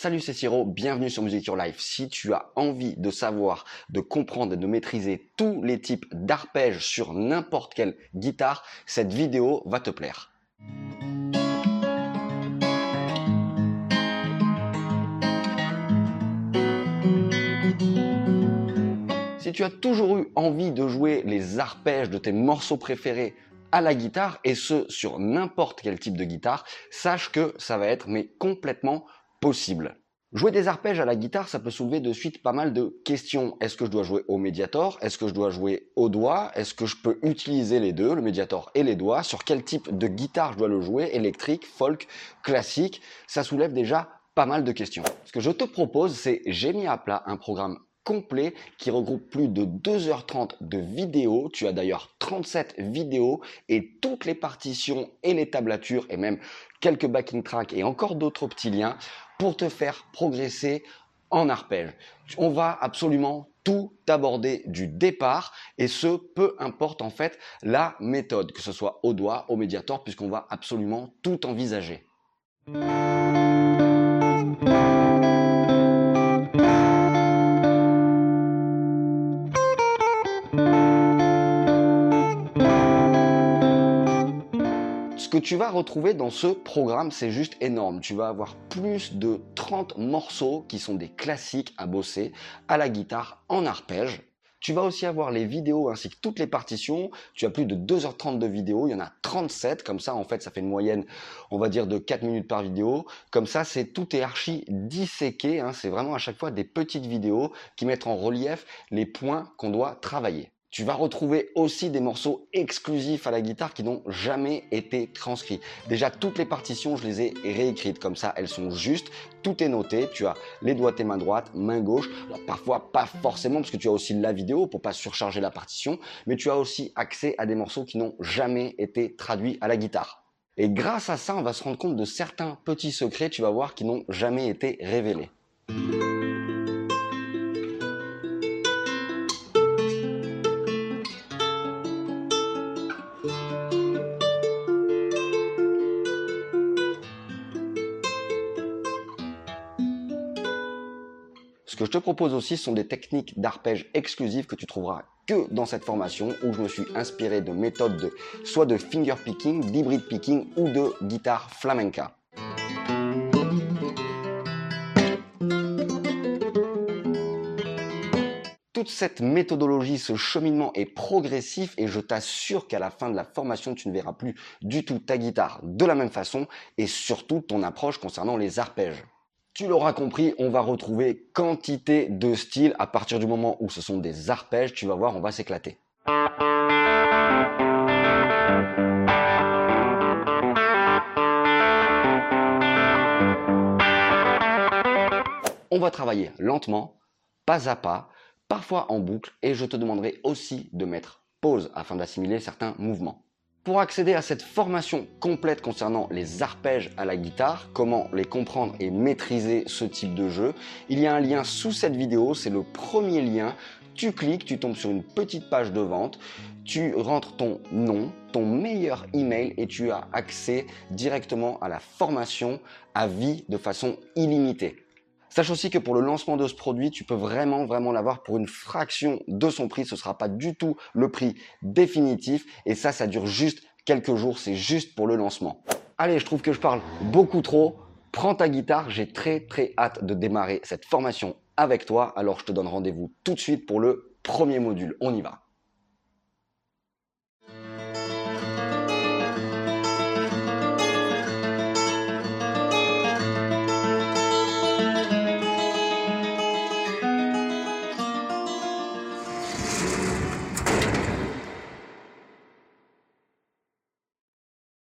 Salut, c'est Siro, bienvenue sur Music Your Life. Si tu as envie de savoir, de comprendre et de maîtriser tous les types d'arpèges sur n'importe quelle guitare, cette vidéo va te plaire. Si tu as toujours eu envie de jouer les arpèges de tes morceaux préférés à la guitare, et ce sur n'importe quel type de guitare, sache que ça va être mais complètement possible. Jouer des arpèges à la guitare, ça peut soulever de suite pas mal de questions. Est-ce que je dois jouer au médiator Est-ce que je dois jouer au doigt? Est-ce que je peux utiliser les deux, le médiator et les doigts? Sur quel type de guitare je dois le jouer? Électrique, folk, classique? Ça soulève déjà pas mal de questions. Ce que je te propose, c'est j'ai mis à plat un programme complet qui regroupe plus de 2h30 de vidéos. Tu as d'ailleurs 37 vidéos et toutes les partitions et les tablatures et même quelques backing tracks et encore d'autres petits liens pour te faire progresser en arpège. On va absolument tout aborder du départ et ce peu importe en fait la méthode, que ce soit au doigt, au médiator, puisqu'on va absolument tout envisager. Ce que tu vas retrouver dans ce programme, c'est juste énorme. Tu vas avoir plus de 30 morceaux qui sont des classiques à bosser à la guitare en arpège. Tu vas aussi avoir les vidéos ainsi que toutes les partitions. Tu as plus de 2h30 de vidéos. Il y en a 37. Comme ça, en fait, ça fait une moyenne, on va dire, de 4 minutes par vidéo. Comme ça, c'est tout est archi disséqué. Hein. C'est vraiment à chaque fois des petites vidéos qui mettent en relief les points qu'on doit travailler. Tu vas retrouver aussi des morceaux exclusifs à la guitare qui n'ont jamais été transcrits. Déjà, toutes les partitions, je les ai réécrites comme ça, elles sont justes, tout est noté. Tu as les doigts tes mains droite, main gauche. Parfois, pas forcément, parce que tu as aussi la vidéo pour pas surcharger la partition, mais tu as aussi accès à des morceaux qui n'ont jamais été traduits à la guitare. Et grâce à ça, on va se rendre compte de certains petits secrets, tu vas voir, qui n'ont jamais été révélés. Ce que je te propose aussi sont des techniques d'arpège exclusives que tu trouveras que dans cette formation où je me suis inspiré de méthodes de soit de finger picking, d'hybrid picking ou de guitare flamenca. toute cette méthodologie, ce cheminement est progressif et je t'assure qu'à la fin de la formation, tu ne verras plus du tout ta guitare de la même façon et surtout ton approche concernant les arpèges. Tu l'auras compris, on va retrouver quantité de styles à partir du moment où ce sont des arpèges. Tu vas voir, on va s'éclater. On va travailler lentement, pas à pas, parfois en boucle, et je te demanderai aussi de mettre pause afin d'assimiler certains mouvements. Pour accéder à cette formation complète concernant les arpèges à la guitare, comment les comprendre et maîtriser ce type de jeu, il y a un lien sous cette vidéo, c'est le premier lien. Tu cliques, tu tombes sur une petite page de vente, tu rentres ton nom, ton meilleur email et tu as accès directement à la formation à vie de façon illimitée. Sache aussi que pour le lancement de ce produit, tu peux vraiment, vraiment l'avoir pour une fraction de son prix. Ce ne sera pas du tout le prix définitif. Et ça, ça dure juste quelques jours. C'est juste pour le lancement. Allez, je trouve que je parle beaucoup trop. Prends ta guitare. J'ai très, très hâte de démarrer cette formation avec toi. Alors, je te donne rendez-vous tout de suite pour le premier module. On y va.